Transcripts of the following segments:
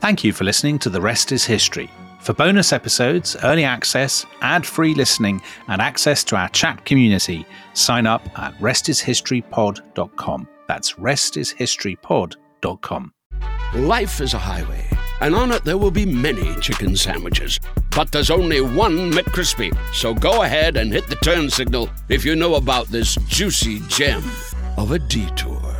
Thank you for listening to The Rest is History. For bonus episodes, early access, ad free listening, and access to our chat community, sign up at restishistorypod.com. That's restishistorypod.com. Life is a highway, and on it there will be many chicken sandwiches. But there's only one McCrispy. So go ahead and hit the turn signal if you know about this juicy gem of a detour.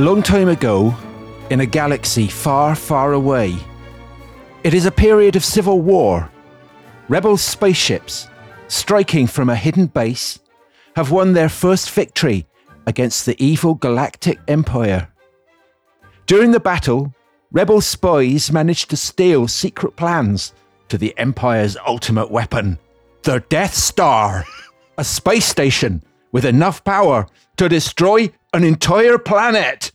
A long time ago, in a galaxy far, far away, it is a period of civil war. Rebel spaceships, striking from a hidden base, have won their first victory against the evil Galactic Empire. During the battle, rebel spies managed to steal secret plans to the Empire's ultimate weapon, the Death Star, a space station with enough power to destroy an entire planet.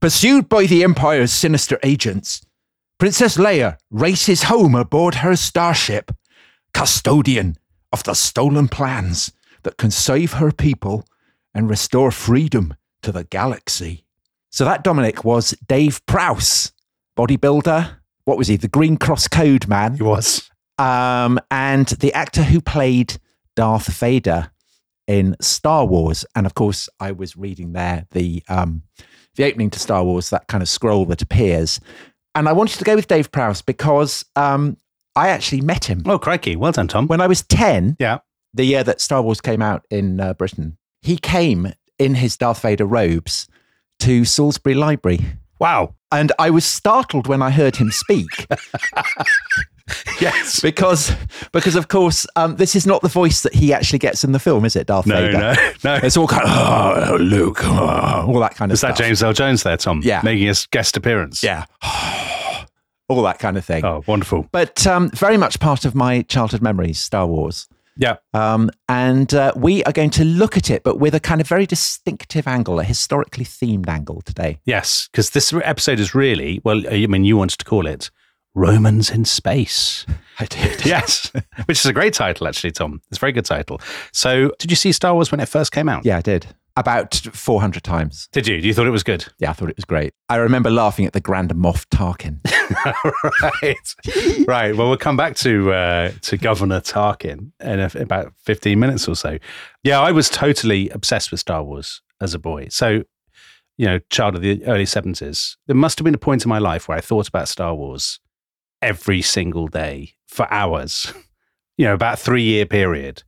Pursued by the Empire's sinister agents, Princess Leia races home aboard her starship, custodian of the stolen plans that can save her people and restore freedom to the galaxy. So that Dominic was Dave Prowse, bodybuilder. What was he? The Green Cross Code man. He was. Um, and the actor who played Darth Vader in Star Wars. And of course, I was reading there the um, the opening to Star Wars, that kind of scroll that appears. And I wanted to go with Dave Prowse because um, I actually met him Oh, crikey. Well done, Tom. when I was 10, yeah. the year that Star Wars came out in uh, Britain. He came in his Darth Vader robes to Salisbury Library. Wow. And I was startled when I heard him speak Yes. because, because of course, um, this is not the voice that he actually gets in the film, is it, Darth No, Vader? no, no. It's all kind of, oh, Luke, oh, all that kind of Is stuff. that James Earl Jones there, Tom? Yeah. Making his guest appearance. Yeah. all that kind of thing. Oh, wonderful. But um, very much part of my childhood memories, Star Wars. Yeah. Um, and uh, we are going to look at it, but with a kind of very distinctive angle, a historically themed angle today. Yes, because this episode is really, well, I mean, you wanted to call it Romans in Space. I did. Yes, which is a great title, actually, Tom. It's a very good title. So, did you see Star Wars when it first came out? Yeah, I did. About 400 times. Did you? You thought it was good? Yeah, I thought it was great. I remember laughing at the Grand Moff Tarkin. right. right. Well, we'll come back to uh, to Governor Tarkin in a, about 15 minutes or so. Yeah, I was totally obsessed with Star Wars as a boy. So, you know, child of the early 70s. There must have been a point in my life where I thought about Star Wars every single day for hours. You know, about three year period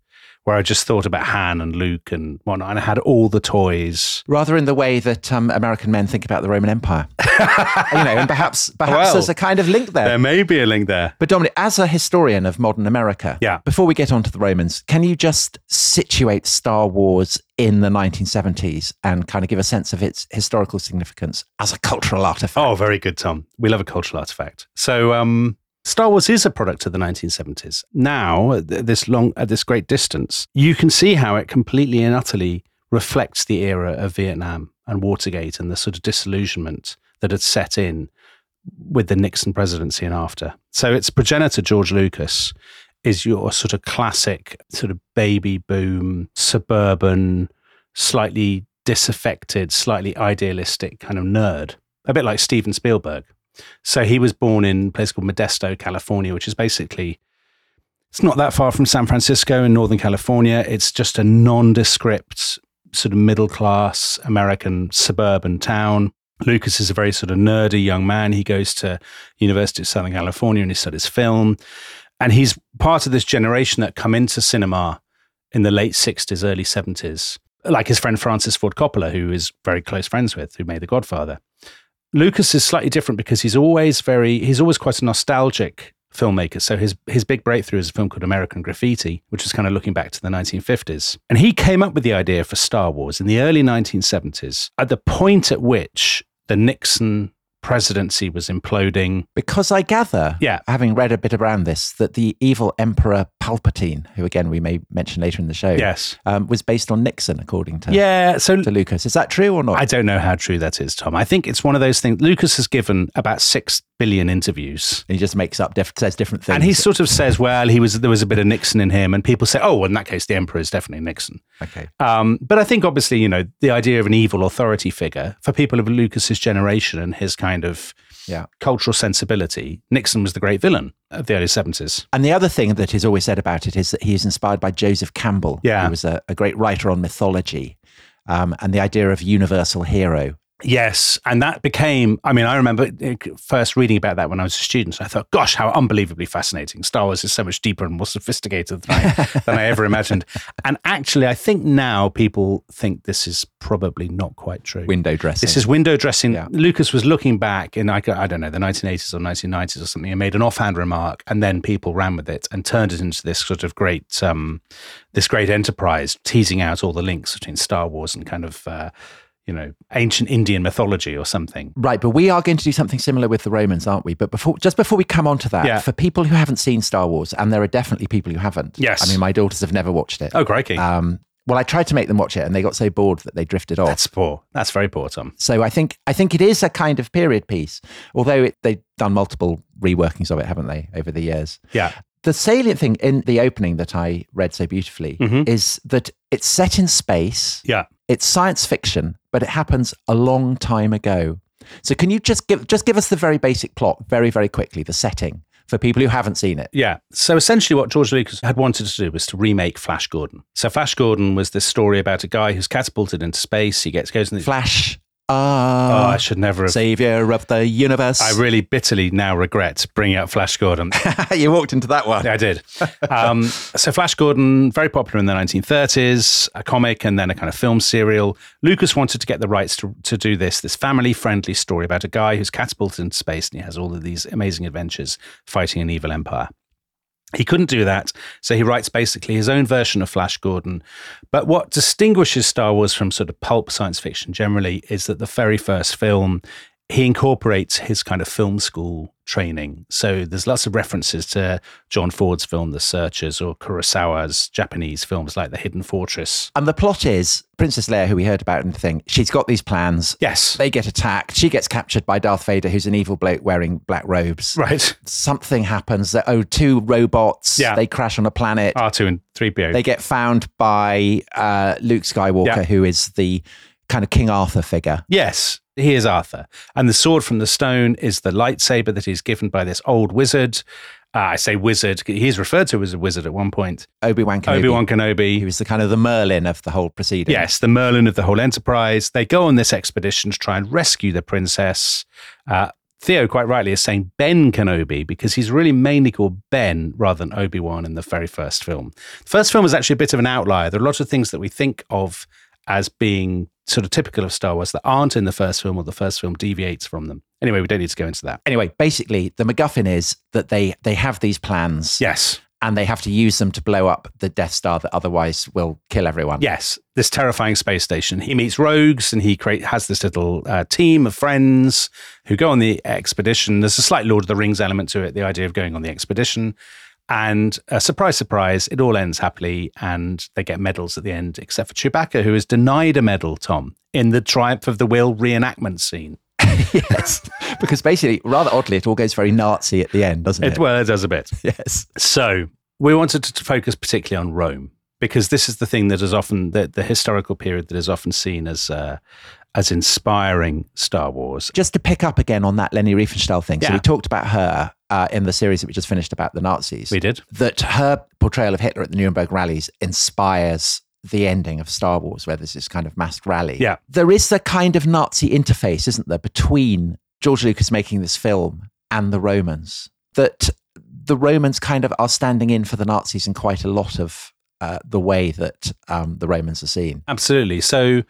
where I just thought about Han and Luke and whatnot. And I had all the toys. Rather in the way that um, American men think about the Roman Empire. you know, and perhaps perhaps Well, there's a kind of link there. There may be a link there. But Dominic, as a historian of modern America, Yeah. before we get on to the Romans, can you just situate Star Wars in the 1970s and kind of give a sense of its historical significance as a cultural artifact? Oh, very good, Tom. We love a cultural artifact. So, um, Star Wars is a product of the 1970s. Now, at this long, at this great distance, you can see how it completely and utterly reflects the era of Vietnam and Watergate and the sort of disillusionment that had set in with the Nixon presidency and after. So, its progenitor, George Lucas, is your sort of classic sort of baby boom, suburban, slightly disaffected, slightly idealistic kind of nerd, a bit like Steven Spielberg. So he was born in a place called Modesto, California, which is basically It's not that far from San Francisco in Northern California. It's just a nondescript, sort of middle class American suburban town. Lucas is a very sort of nerdy young man. He goes to University of Southern California and he studies film. And he's part of this generation that come into cinema in the late 60s, early 70s, like his friend Francis Ford Coppola, who is very close friends with, who made The Godfather. Lucas is slightly different because he's always very, he's always quite a nostalgic filmmaker. So his his big breakthrough is a film called American Graffiti, which is kind of looking back to the 1950s. And he came up with the idea for Star Wars in the early 1970s, at the point at which the Nixon presidency was imploding. Because I gather, Yeah. having read a bit around this, that the evil Emperor Palpatine, who again we may mention later in the show, Yes. um, was based on Nixon, according to, Yeah. So to Lucas. Is that true or not? I don't know how true that is, Tom. I think it's one of those things. Lucas has given about six billion interviews. and he just makes up, diff- says different things. And he sort of says, well, he was there was a bit of Nixon in him, and people say, oh, well, in that case, the emperor is definitely Nixon. okay. Um, but I think obviously, you know, the idea of an evil authority figure for people of Lucas's generation and his kind of Yeah. cultural sensibility, Nixon was the great villain of the early seventies. And the other thing that is always said about it is that he is inspired by Joseph Campbell, Yeah. who was a, a great writer on mythology um, and the idea of universal hero. Yes, and that became. I mean, I remember uh, first reading about that when I was a student. I thought, "Gosh, how unbelievably fascinating! Star Wars is so much deeper and more sophisticated than I, than I ever imagined." And actually, I think now people think this is probably not quite true. Window dressing. This is window dressing. Yeah. Lucas was looking back in, like, I don't know, the 1980s or 1990s or something, and made an offhand remark, and then people ran with it and turned it into this sort of great, um, this great enterprise, teasing out all the links between Star Wars and kind of, uh, you know, ancient Indian mythology or something. Right, but we are going to do something similar with the Romans, aren't we? But before, just before we come on to that, Yeah. for people who haven't seen Star Wars, and there are definitely people who haven't. Yes. I mean, my daughters have never watched it. Oh, crikey! Um, well, I tried to make them watch it, and they got so bored that they drifted off. That's poor. That's very poor, Tom. so I think I think it is a kind of period piece, although it, they've done multiple reworkings of it, haven't they, over the years? Yeah. The salient thing in the opening that I read so beautifully Mhm. is that it's set in space. Yeah. It's science fiction, but it happens a long time ago. So can you just give just give us the very basic plot very very quickly, the setting for people who haven't seen it? Yeah. So essentially, what George Lucas had wanted to do was to remake Flash Gordon. So Flash Gordon was this story about a guy who's catapulted into space. He gets goes in the. Flash, oh, ah, I should never have. savior of the universe. I really bitterly now regret bringing out Flash Gordon. you walked into that one. Yeah, I did. Um, so Flash Gordon, very popular in the 1930s, a comic and then a kind of film serial. Lucas wanted to get the rights to, to do this, this family-friendly story about a guy who's catapulted into space and he has all of these amazing adventures fighting an evil empire. He couldn't do that, so he writes basically his own version of Flash Gordon. But what distinguishes Star Wars from sort of pulp science fiction generally is that the very first film, he incorporates his kind of film school training. So there's lots of references to John Ford's film The Searchers or Kurosawa's Japanese films like The Hidden Fortress. And the plot is Princess Leia, who we heard about in the thing, she's got these plans. Yes. They get attacked. She gets captured by Darth Vader, who's an evil bloke wearing black robes. Right. Something happens that, oh, two robots, Yeah. they crash on a planet. R2 and 3PO. They get found by uh, Luke Skywalker, Yeah. who is the kind of King Arthur figure. Yes, he is Arthur. And the sword from the stone is the lightsaber that he's given by this old wizard. Uh, I say wizard. He's referred to as a wizard at one point. Obi-Wan Kenobi. Obi Wan Kenobi. He was the kind of the Merlin of the whole proceeding. Yes, the Merlin of the whole enterprise. They go on this expedition to try and rescue the princess. Uh, Theo, quite rightly, is saying Ben Kenobi because he's really mainly called Ben rather than Obi Wan in the very first film. The first film was actually a bit of an outlier. There are lots of things that we think of as being sort of typical of Star Wars that aren't in the first film or the first film deviates from them. Anyway, we don't need to go into that. Anyway, basically, the MacGuffin is that they they have these plans. Yes. And they have to use them to blow up the Death Star that otherwise will kill everyone. Yes, this terrifying space station. He meets rogues and he create, has this little uh, team of friends who go on the expedition. There's a slight Lord of the Rings element to it, the idea of going on the expedition. And uh, surprise, surprise, it all ends happily and they get medals at the end, except for Chewbacca, who is denied a medal, Tom, in the Triumph of the Will reenactment scene. yes. Because basically, rather oddly, it all goes very Nazi at the end, doesn't it? It, well, it does a bit. yes. So we wanted to focus particularly on Rome because this is the thing that is often the, the historical period that is often seen as uh, as inspiring Star Wars. Just to pick up again on that Leni Riefenstahl thing. So Yeah. we talked about her uh, in the series that we just finished about the Nazis. We did. That her portrayal of Hitler at the Nuremberg rallies inspires the ending of Star Wars, where there's this kind of masked rally. Yeah. There is a kind of Nazi interface, isn't there, between George Lucas making this film and the Romans? That the Romans kind of are standing in for the Nazis in quite a lot of uh, the way that um, the Romans are seen. Absolutely. So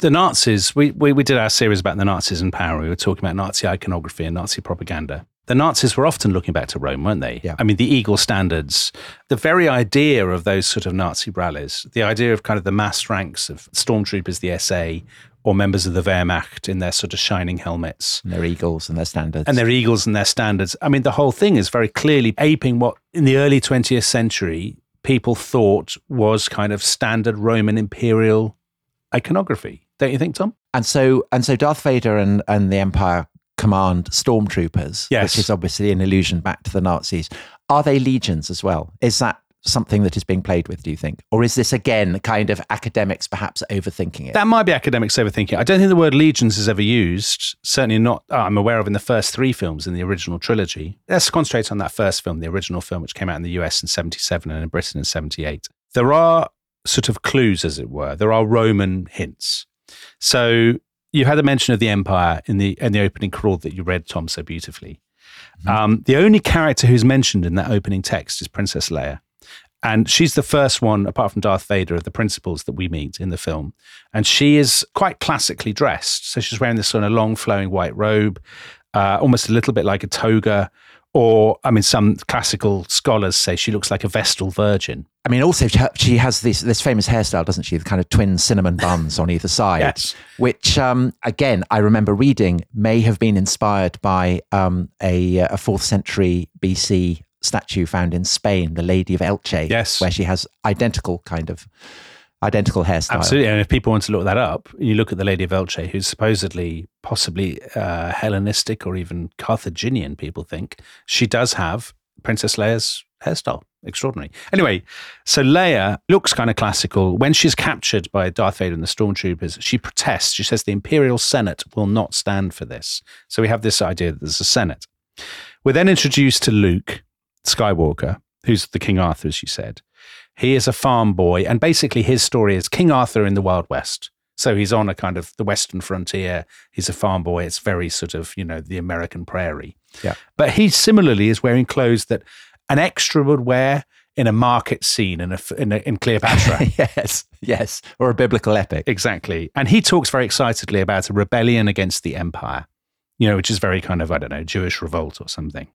the Nazis, we, we, we did our series about the Nazis and power. We were talking about Nazi iconography and Nazi propaganda. The Nazis were often looking back to Rome, weren't they? Yeah. I mean, the Eagle standards, the very idea of those sort of Nazi rallies, the idea of kind of the mass ranks of stormtroopers, the SA, or members of the Wehrmacht in their sort of shining helmets And their eagles and their standards. and their eagles and their standards. I mean, the whole thing is very clearly aping what in the early 20th century people thought was kind of standard Roman imperial iconography. Don't you think, Tom? And so and so Darth Vader and, and the Empire command stormtroopers, Yes. which is obviously an allusion back to the Nazis. Are they legions as well? Is that something that is being played with, do you think? Or is this again kind of academics perhaps overthinking it? That might be academics overthinking. I don't think the word legions is ever used. Certainly not, I'm aware of in the first three films in the original trilogy. Let's concentrate on that first film, the original film, which came out in the US in 77 and in Britain in 78. There are sort of clues, as it were. There are Roman hints. So you had a mention of the Empire in the in the opening crawl that you read, Tom, so beautifully. Um, the only character who's mentioned in that opening text is Princess Leia. And she's the first one, apart from Darth Vader, of the principals that we meet in the film. And she is quite classically dressed. So she's wearing this sort of long, flowing white robe, uh, almost a little bit like a toga. Or, I mean, some classical scholars say she looks like a Vestal Virgin. I mean, also she- has this this famous hairstyle, doesn't she? The kind of twin cinnamon buns on either side, Yes. which um, again I remember reading may have been inspired by um, a a fourth century BC statue found in Spain, the Lady of Elche, Yes. where she has identical kind of identical hairstyle. Absolutely. And if people want to look that up, you look at the Lady of Elche, who's supposedly possibly uh, Hellenistic or even Carthaginian, people think. She does have Princess Leia's hairstyle. Extraordinary. Anyway, so Leia looks kind of classical. When she's captured by Darth Vader and the stormtroopers, she protests. She says the Imperial Senate will not stand for this. So we have this idea that there's a Senate. We're then introduced to Luke Skywalker, who's the King Arthur, as you said. He is a farm boy, and basically his story is King Arthur in the Wild West. So he's on a kind of the western frontier. He's a farm boy. It's very sort of, you know, the American prairie. Yeah. But he similarly is wearing clothes that an extra would wear in a market scene in, a, in, a, in Cleopatra. yes, yes, or a biblical epic. Exactly. And he talks very excitedly about a rebellion against the empire, you know, which is very kind of, I don't know, Jewish revolt or something.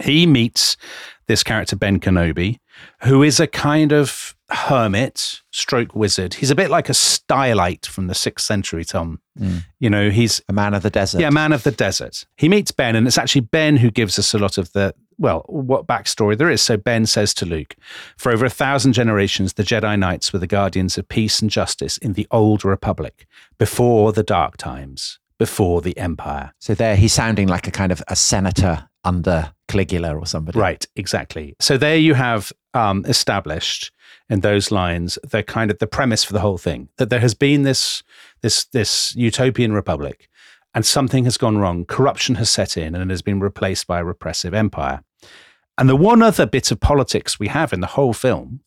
He meets this character, Ben Kenobi, who is a kind of hermit, stroke wizard. He's a bit like a stylite from the sixth century, Tom. Hmm. You know, he's A man of the desert. yeah, man of the desert. He meets Ben, and it's actually Ben who gives us a lot of the well, what backstory there is. So Ben says to Luke, "For over a thousand generations, the Jedi Knights were the guardians of peace and justice in the old Republic, before the Dark Times, before the Empire." So there, he's sounding like a kind of a senator under Caligula or somebody. Right, exactly. So there you have um, established in those lines the kind of the premise for the whole thing that there has been this this this utopian republic, and something has gone wrong. Corruption has set in and it has been replaced by a repressive empire. And the one other bit of politics we have in the whole film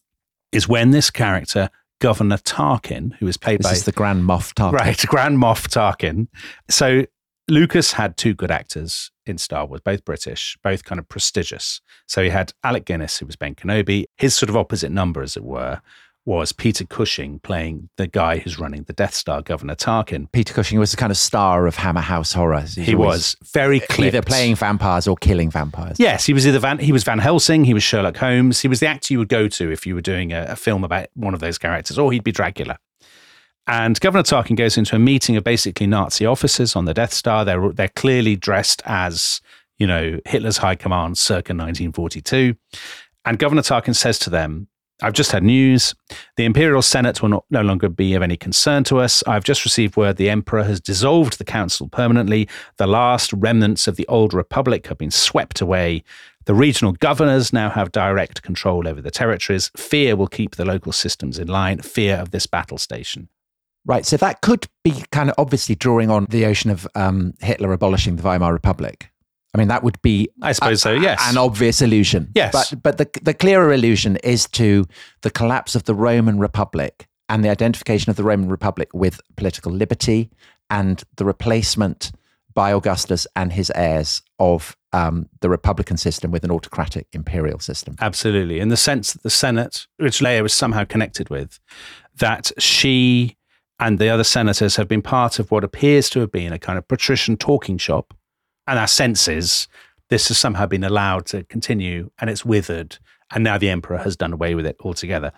is when this character, Governor Tarkin, who is played by This by is the Grand Moff Tarkin. Right, Grand Moff Tarkin. So Lucas had two good actors in Star Wars, both British, both kind of prestigious. So he had Alec Guinness, who was Ben Kenobi. His sort of opposite number, as it were, was Peter Cushing playing the guy who's running the Death Star, Governor Tarkin. Peter Cushing was the kind of star of Hammer House horror. He's He was very clipped. either playing vampires or killing vampires. Yes, he was either Van. He was Van Helsing. He was Sherlock Holmes. He was the actor you would go to if you were doing a, a film about one of those characters, or he'd be Dracula. And Governor Tarkin goes into a meeting of basically Nazi officers on the Death Star. They're they're clearly dressed as you know Hitler's high command, circa 1942. And Governor Tarkin says to them, I've just had news. The Imperial Senate will not, no longer be of any concern to us. I've just received word the Emperor has dissolved the council permanently. The last remnants of the old Republic have been swept away. The regional governors now have direct control over the territories. Fear will keep the local systems in line, fear of this battle station. Right. So that could be kind of obviously drawing on the ocean of um, Hitler abolishing the Weimar Republic. I mean, that would be, I suppose so, yes. an obvious allusion. Yes. But but the the clearer allusion is to the collapse of the Roman Republic and the identification of the Roman Republic with political liberty and the replacement by Augustus and his heirs of um, the republican system with an autocratic imperial system. Absolutely. In the sense that the Senate, which Leia was somehow connected with, that she and the other senators have been part of what appears to have been a kind of patrician talking shop. And our sense is this has somehow been allowed to continue and it's withered. And now the emperor has done away with it altogether.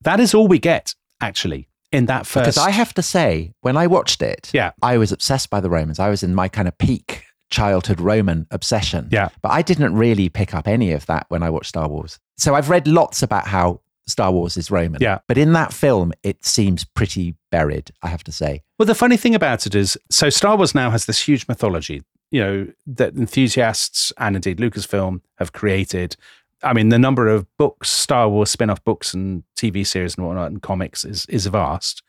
That is all we get, actually, in that first. Because I have to say, when I watched it, Yeah. I was obsessed by the Romans. I was in my kind of peak childhood Roman obsession. Yeah. But I didn't really pick up any of that when I watched Star Wars. So I've read lots about how Star Wars is Roman. Yeah. But in that film, it seems pretty buried, I have to say. Well, the funny thing about it is, so Star Wars now has this huge mythology, you know, that enthusiasts and indeed Lucasfilm have created. I mean, the number of books, Star Wars spin off books and TV series and whatnot and comics is, is vast.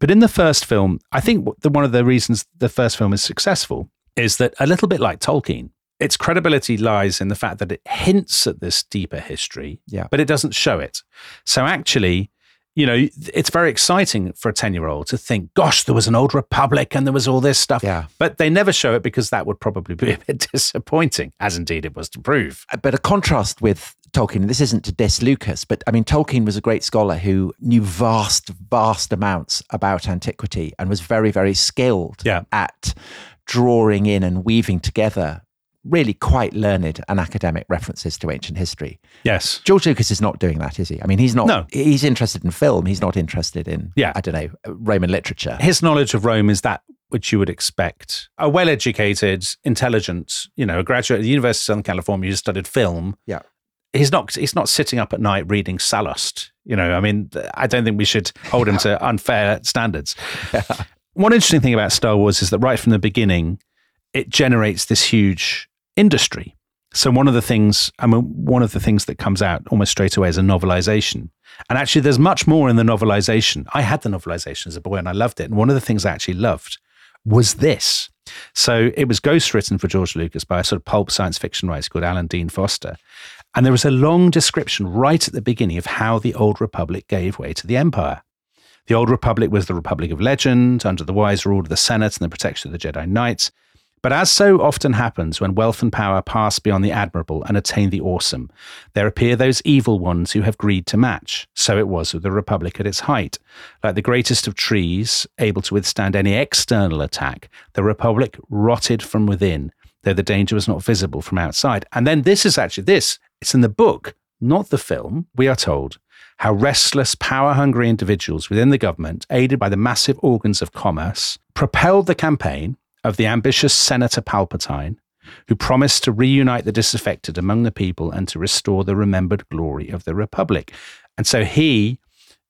But in the first film, I think the, one of the reasons the first film is successful is that a little bit like Tolkien, its credibility lies in the fact that it hints at this deeper history, Yeah. but it doesn't show it. So actually, you know, it's very exciting for a 10 year old to think, gosh, there was an old republic and there was all this stuff. Yeah. But they never show it because that would probably be a bit disappointing, as indeed it was to prove. Uh, but a contrast with Tolkien, this isn't to diss Lucas, but I mean, Tolkien was a great scholar who knew vast, vast amounts about antiquity and was very, very skilled Yeah. at drawing in and weaving together really quite learned and academic references to ancient history. Yes. George Lucas is not doing that, is he? I mean, he's not. No. He's interested in film. He's not interested in, Yeah. I don't know, Roman literature. His knowledge of Rome is that which you would expect. A well educated, intelligent, you know, a graduate at the University of Southern California who studied film. Yeah. He's not he's not sitting up at night reading Sallust. You know, I mean, I don't think we should hold him to unfair standards. One interesting thing about Star Wars is that right from the beginning, it generates this huge industry. So one of the things, I mean, one of the things that comes out almost straight away is a novelization. And actually, there's much more in the novelization. I had the novelization as a boy and I loved it. And one of the things I actually loved was this. So it was ghostwritten for George Lucas by a sort of pulp science fiction writer called Alan Dean Foster. And there was a long description right at the beginning of how the Old Republic gave way to the Empire. The Old Republic was the Republic of Legend, under the wise rule of the Senate and the protection of the Jedi Knights. But as so often happens when wealth and power pass beyond the admirable and attain the awesome, there appear those evil ones who have greed to match. So it was with the Republic at its height. Like the greatest of trees, able to withstand any external attack, the Republic rotted from within, though the danger was not visible from outside. And then this is actually this, it's in the book, not the film, we are told how restless, power hungry individuals within the government, aided by the massive organs of commerce, propelled the campaign of the ambitious Senator Palpatine, who promised to reunite the disaffected among the people and to restore the remembered glory of the Republic. And so he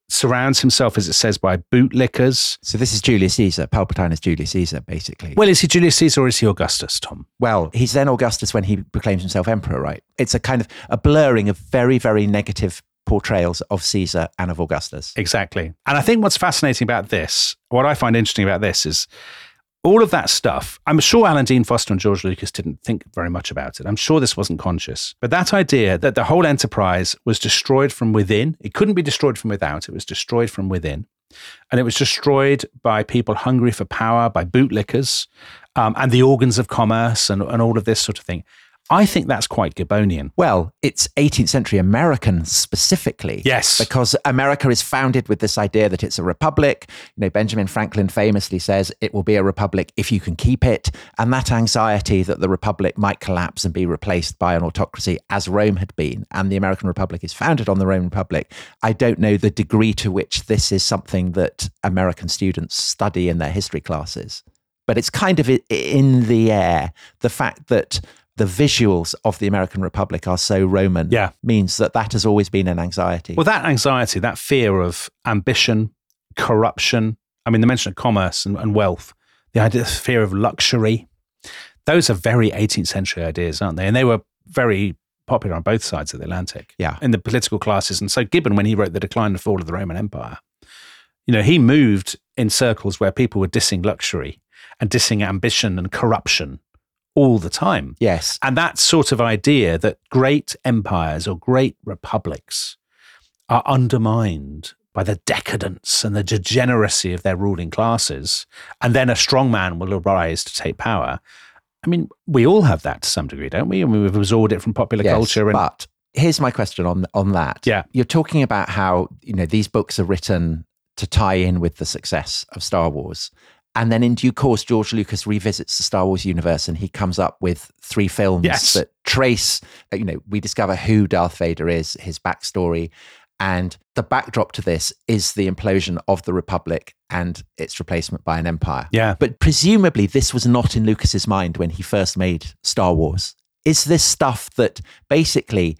surrounds himself, as it says, by bootlickers. So this is Julius Caesar. Palpatine is Julius Caesar, basically. Well, is he Julius Caesar or is he Augustus, Tom? Well, he's then Augustus when he proclaims himself emperor, right? It's a kind of a blurring of very, very negative portrayals of Caesar and of Augustus. Exactly. And I think what's fascinating about this, what I find interesting about this is all of that stuff. I'm sure Alan Dean Foster and George Lucas didn't think very much about it. I'm sure this wasn't conscious. But that idea that the whole enterprise was destroyed from within, it couldn't be destroyed from without, it was destroyed from within. And it was destroyed by people hungry for power, by bootlickers, um, and the organs of commerce and, and all of this sort of thing. I think that's quite Gibbonian. Well, it's 18th century American specifically. Yes. Because America is founded with this idea that it's a republic. You know, Benjamin Franklin famously says it will be a republic if you can keep it. And that anxiety that the republic might collapse and be replaced by an autocracy as Rome had been, and the American Republic is founded on the Roman Republic. I don't know the degree to which this is something that American students study in their history classes. But it's kind of in the air. The fact that the visuals of the American Republic are so Roman Yeah. means that that has always been an anxiety. Well, that anxiety, that fear of ambition, corruption, I mean, the mention of commerce and, and wealth, the idea of fear of luxury, those are very 18th century ideas, aren't they? And they were very popular on both sides of the Atlantic. Yeah. In the political classes. And so Gibbon, when he wrote The Decline and Fall of the Roman Empire, you know, he moved in circles where people were dissing luxury and dissing ambition and corruption all the time. Yes. And that sort of idea that great empires or great republics are undermined by the decadence and the degeneracy of their ruling classes, and then a strong man will arise to take power. I mean, we all have that to some degree, don't we? I mean, we've absorbed it from popular Yes, culture. And but here's my question on on that. Yeah. You're talking about how, you know, these books are written to tie in with the success of Star Wars. And then in due course, George Lucas revisits the Star Wars universe and he comes up with three films Yes. that trace, uh, you know, we discover who Darth Vader is, his backstory. And the backdrop to this is the implosion of the Republic and its replacement by an empire. Yeah. But presumably, this was not in Lucas's mind when he first made Star Wars. Is this stuff that basically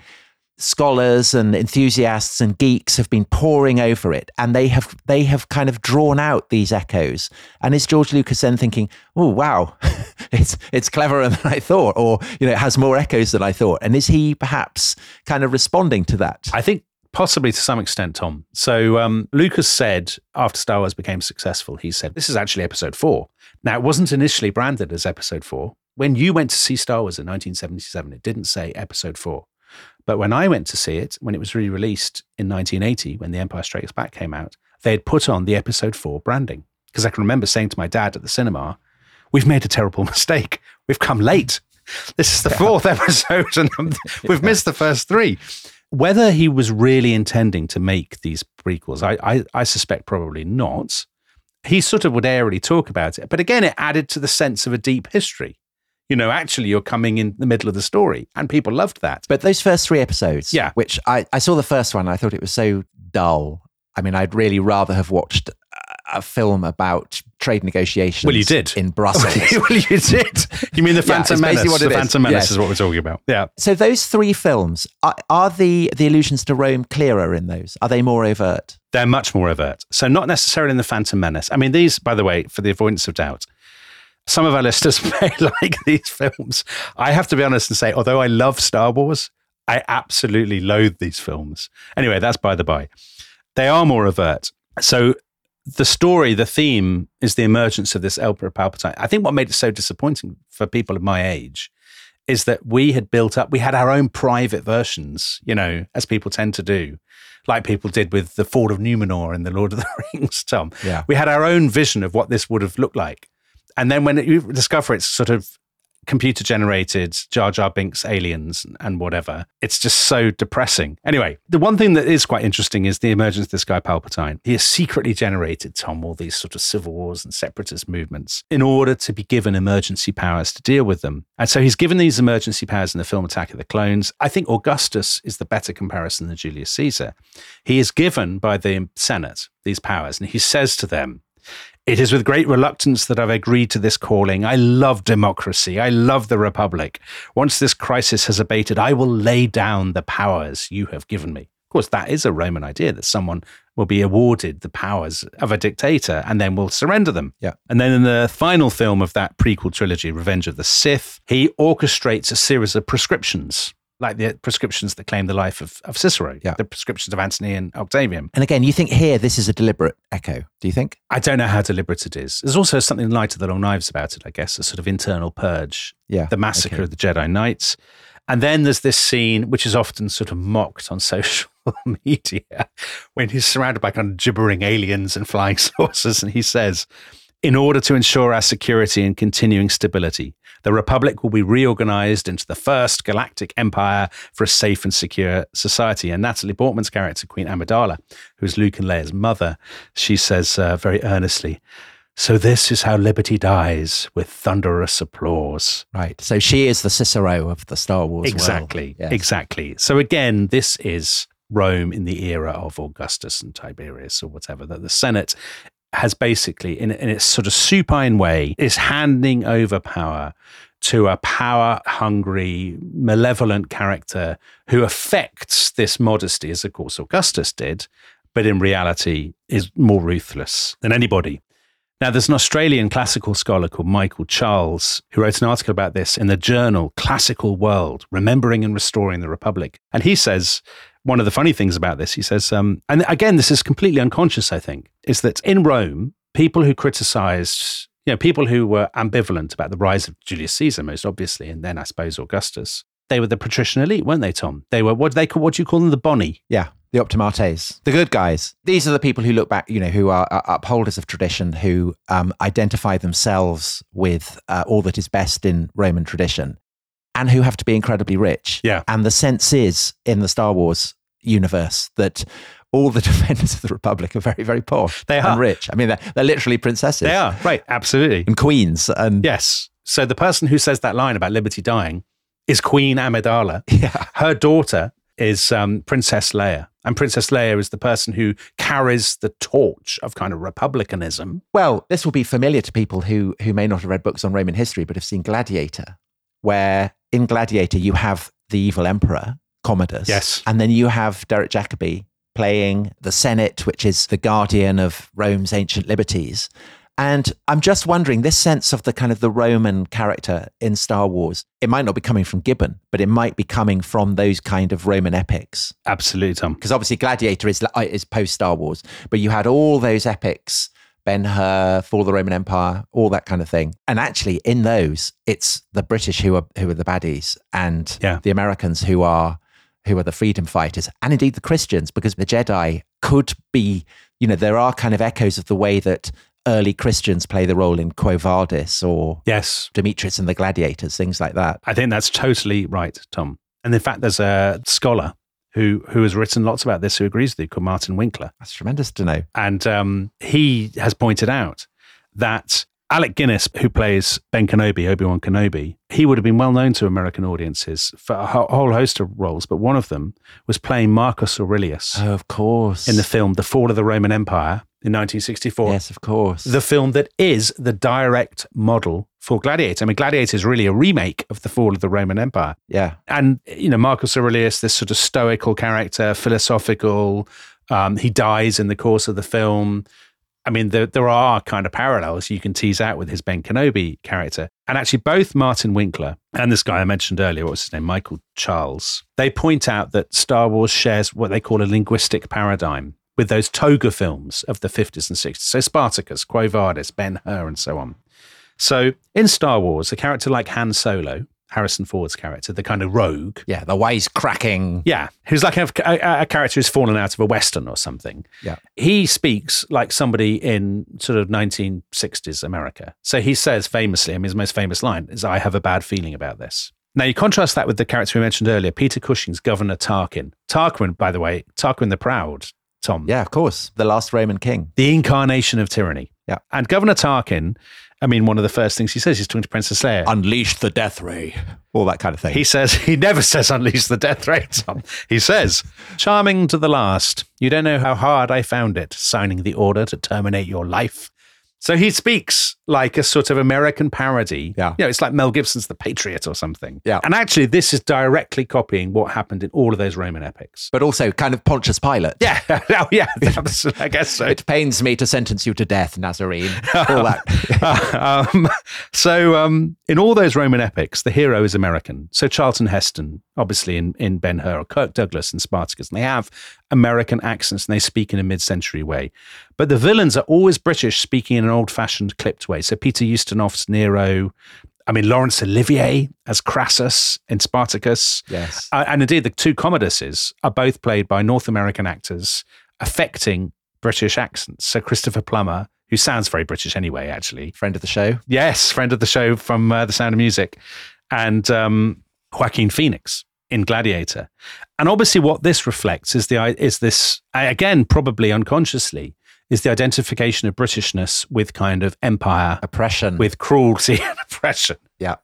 scholars and enthusiasts and geeks have been poring over it and they have they have kind of drawn out these echoes and is george lucas then thinking oh wow it's it's cleverer than i thought or you know it has more echoes than i thought and is he perhaps kind of responding to that I think possibly to some extent, Tom. So um, Lucas said after Star Wars became successful, he said, This is actually episode four. Now, it wasn't initially branded as episode four. When you went to see Star Wars in 1977, it didn't say episode four. But when I went to see it, when it was re released in 1980, when The Empire Strikes Back came out, they had put on the episode four branding. Because I can remember saying to my dad at the cinema, We've made a terrible mistake. We've come late. This is the fourth episode and we've missed the first three. Whether he was really intending to make these prequels, I, I, I suspect probably not. He sort of would airily talk about it. But again, it added to the sense of a deep history. You know, actually, you're coming in the middle of the story, and people loved that. but those first three episodes Yeah. which i, I saw the first one and i thought it was so dull i mean i'd really rather have watched a- film about trade negotiations Well, you did. in brussels well, you did. You mean the Phantom basically Menace? what the it is. Phantom Menace Yes. is what we're talking about. Yeah. So those three films are, are the the allusions to Rome clearer in those? Are they more overt? They're much more overt. So, not necessarily in the Phantom Menace. I mean, these, by the way, for the avoidance of doubt, some of our listeners may like these films. I have to be honest and say, although I love Star Wars, I absolutely loathe these films. Anyway, that's by the by. They are more overt. So, the story, the theme is the emergence of this Emperor Palpatine. I think what made it so disappointing for people of my age is that we had built up, we had our own private versions, you know, as people tend to do, like people did with the Fall of Numenor in the Lord of the Rings, Tom. Yeah. We had our own vision of what this would have looked like. And then when you discover it's sort of computer generated Jar Jar Binks aliens and whatever, it's just so depressing. Anyway, the one thing that is quite interesting is the emergence of this guy Palpatine. He has secretly generated, Tom, all these sort of civil wars and separatist movements in order to be given emergency powers to deal with them. And so he's given these emergency powers in the film Attack of the Clones. I think Augustus is the better comparison than Julius Caesar. He is given by the Senate these powers, and he says to them, it is with great reluctance that I've agreed to this calling. I love democracy. I love the republic. Once this crisis has abated, I will lay down the powers you have given me. Of course, that is a Roman idea that someone will be awarded the powers of a dictator and then will surrender them. Yeah. And then in the final film of that prequel trilogy, Revenge of the Sith, he orchestrates a series of proscriptions, like the proscriptions that claim the life of, of Cicero, Yeah. the proscriptions of Antony and Octavian. And again, you think here this is a deliberate echo? Do you think? I don't know how deliberate it is. There's also something in Night of the Long Knives about it, I guess, a sort of internal purge, Yeah. the massacre okay. of the Jedi Knights. And then there's this scene, which is often sort of mocked on social media, when he's surrounded by kind of gibbering aliens and flying saucers. And he says, in order to ensure our security and continuing stability, the Republic will be reorganized into the first galactic empire for a safe and secure society. And Natalie Portman's character, Queen Amidala, who's Luke and Leia's mother, she says uh, very earnestly, So this is how liberty dies with thunderous applause. Right. So she is the Cicero of the Star Wars. Exactly. Yes. Exactly. So again, this is Rome in the era of Augustus and Tiberius or whatever, that the Senate has basically, in, in its sort of supine way, is handing over power to a power hungry, malevolent character who affects this modesty, as of course Augustus did, but in reality is more ruthless than anybody. Now, there's an Australian classical scholar called Michael Charles who wrote an article about this in the journal Classical World Remembering and Restoring the Republic. And he says, one of the funny things about this, he says, um, and again, this is completely unconscious, I think, is that in Rome, people who criticized, you know, people who were ambivalent about the rise of Julius Caesar, most obviously, and then I suppose Augustus, they were the patrician elite, weren't they, Tom? They were what they call what do you call them? The Boni. Yeah, the optimates, the good guys. These are the people who look back, you know, who are, are upholders of tradition, who um, identify themselves with uh, all that is best in Roman tradition, and who have to be incredibly rich. Yeah. And the sense is in the Star Wars universe that all the defenders of the Republic are very, very poor. They are. and rich. I mean, they're, they're literally princesses. They are right, absolutely. and queens, and Yes. So the person who says that line about liberty dying is Queen Amidala. yeah, Her daughter is um, Princess Leia. And Princess Leia is the person who carries the torch of kind of republicanism. Well, this will be familiar to people who who may not have read books on Roman history, but have seen Gladiator, where in Gladiator you have the evil emperor Commodus, Yes. and then you have Derek Jacobi playing the Senate, which is the guardian of Rome's ancient liberties. And I'm just wondering, this sense of the kind of the Roman character in Star Wars, it might not be coming from Gibbon, but it might be coming from those kind of Roman epics Absolutely, Tom. because obviously Gladiator is is post Star Wars, but you had all those epics, Ben Hur, Fall of the Roman Empire, all that kind of thing. And actually, in those, it's the British who are who are the baddies, and Yeah. the Americans who are who are the freedom fighters, and indeed the Christians, because the Jedi could be, you know, there are kind of echoes of the way that early Christians play the role in Quo Vadis or Yes. Demetrius and the Gladiators, things like that. I think that's totally right, Tom. And in fact, there's a scholar who who has written lots about this who agrees with you called Martin Winkler. That's tremendous to know. And um, he has pointed out that Alec Guinness, who plays Ben Kenobi, Obi Wan Kenobi, he would have been well known to American audiences for a whole host of roles, but one of them was playing Marcus Aurelius Oh, of course. in the film The Fall of the Roman Empire in 1964. yes, of course. The film that is the direct model for Gladiator. I mean, Gladiator is really a remake of The Fall of the Roman Empire. yeah. And, you know, Marcus Aurelius, this sort of stoical character, philosophical, um, he dies in the course of the film. I mean, there, there are kind of parallels you can tease out with his Ben Kenobi character. And actually, both Martin Winkler and this guy I mentioned earlier, what was his name? Michael Charles, they point out that Star Wars shares what they call a linguistic paradigm with those toga films of the 50s and 60s. So Spartacus, Quo Vadis, Ben Hur, and so on. So in Star Wars, a character like Han Solo, Harrison Ford's character, the kind of rogue, Yeah, the wise cracking. yeah, who's like a, a, a character who's fallen out of a western or something. Yeah. he speaks like somebody in sort of 1960s America. So he says famously, I mean, his most famous line is, "I have a bad feeling about this." Now you contrast that with the character we mentioned earlier, Peter Cushing's Governor Tarkin. Tarquin, by the way, Tarquin the Proud, Tom, Yeah, of course. The last Roman king. the incarnation of tyranny. Yeah. and Governor Tarkin, I mean, one of the first things he says, he's talking to Princess Leia. Unleash the death ray. All that kind of thing. He says he never says unleash the death ray. Tom. He says, charming to the last. You don't know how hard I found it signing the order to terminate your life. So he speaks like a sort of American parody. Yeah. You know, it's like Mel Gibson's The Patriot or something. Yeah. And actually, this is directly copying what happened in all of those Roman epics. but also kind of Pontius Pilate. Yeah. oh, yeah. I guess so. It pains me to sentence you to death, Nazarene. All that. um, so um, in all those Roman epics, the hero is American. So Charlton Heston, obviously in, in Ben Hur, or Kirk Douglas in Spartacus, and they have American accents and they speak in a mid-century way. But the villains are always British, speaking in an old-fashioned, clipped way. So Peter Ustinov's Nero. I mean, Laurence Olivier as Crassus in Spartacus. Yes. Uh, and indeed, the two Commoduses are both played by North American actors affecting British accents. So Christopher Plummer, who sounds very British anyway, actually. Friend of the show. Yes, friend of the show from uh, The Sound of Music, and um, Joaquin Phoenix in Gladiator. And obviously, what this reflects is the is this again, probably unconsciously, is the identification of Britishness with kind of empire, Oppression. with cruelty and oppression. yeah.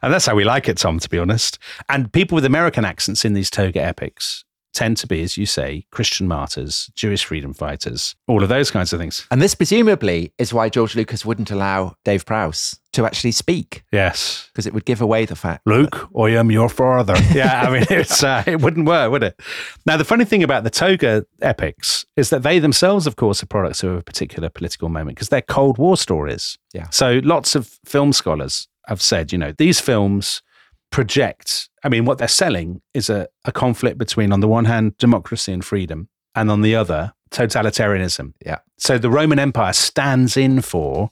And that's how we like it, Tom, to be honest. And people with American accents in these toga epics tend to be, as you say, Christian martyrs, Jewish freedom fighters, all of those kinds of things. And this presumably is why George Lucas wouldn't allow Dave Prowse to actually speak Yes. because it would give away the fact. Luke, I am your father. yeah, I mean, it's, uh, it wouldn't work, would it? Now, the funny thing about the Toga epics is that they themselves, of course, are products of a particular political moment because they're Cold War stories. Yeah. So lots of film scholars have said, you know, these films project, I mean, what they're selling is a, a conflict between, on the one hand, democracy and freedom, and on the other, totalitarianism. Yeah. So the Roman Empire stands in for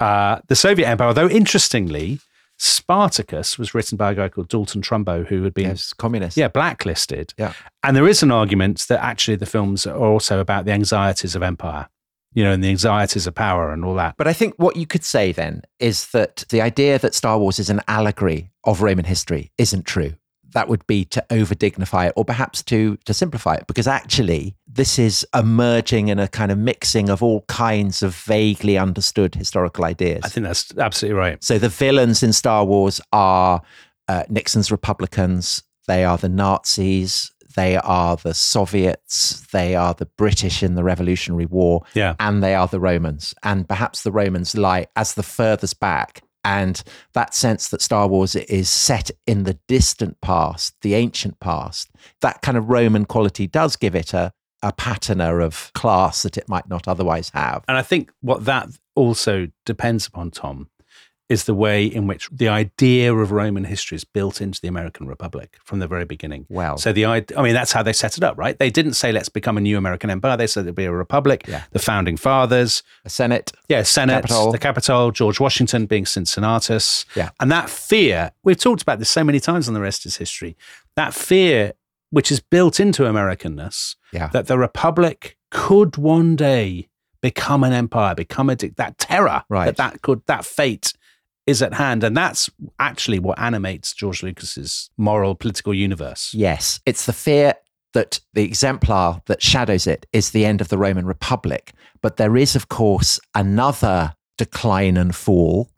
uh, the Soviet Empire, although interestingly, Spartacus was written by a guy called Dalton Trumbo, who had been Yes, communist. yeah blacklisted. Yeah. And there is an argument that actually the films are also about the anxieties of empire, you know, and the anxieties of power and all that. But I think what you could say then is that the idea that Star Wars is an allegory of Roman history isn't true. That would be to over dignify it or perhaps to to simplify it because actually this is a merging and a kind of mixing of all kinds of vaguely understood historical ideas. I think that's absolutely right. So the villains in Star Wars are uh, Nixon's Republicans, they are the Nazis, they are the Soviets, they are the British in the Revolutionary War, Yeah. and they are the Romans. And perhaps the Romans lie as the furthest back. And that sense that Star Wars is set in the distant past, the ancient past, that kind of Roman quality does give it a, a patina of class that it might not otherwise have. And I think what that also depends upon, Tom, is the way in which the idea of Roman history is built into the American Republic from the very beginning. Well. so the I mean, that's how they set it up, right? They didn't say let's become a new American empire. They said it'd be a republic. Yeah. The founding fathers, A Senate, yeah, Senate, Capitol. the Capitol, George Washington being Cincinnatus. Yeah. And that fear, we've talked about this so many times on the rest is history, that fear which is built into Americanness, Yeah. that the republic could one day become an empire, become a that terror, Right. that that could that fate is at hand, and that's actually what animates George Lucas's moral political universe. Yes, it's the fear that the exemplar that shadows it is the end of the Roman Republic. But there is, of course, another decline and fall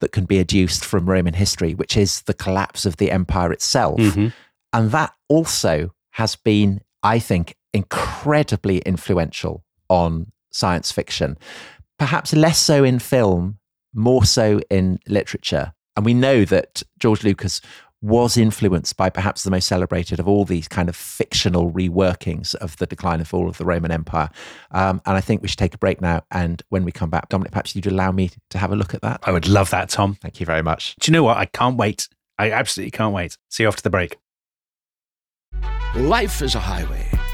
that can be adduced from Roman history, which is the collapse of the empire itself. Mhm. And that also has been, I think, incredibly influential on science fiction. Perhaps less so in film, more so in literature. And we know that George Lucas was influenced by perhaps the most celebrated of all these kind of fictional reworkings of the decline and fall of the Roman Empire. Um, and I think we should take a break now. And when we come back, Dominic, perhaps you'd allow me to have a look at that. I would love that, Tom. Thank you very much. Do you know what? I can't wait. I absolutely can't wait. See you after the break. Life is a highway,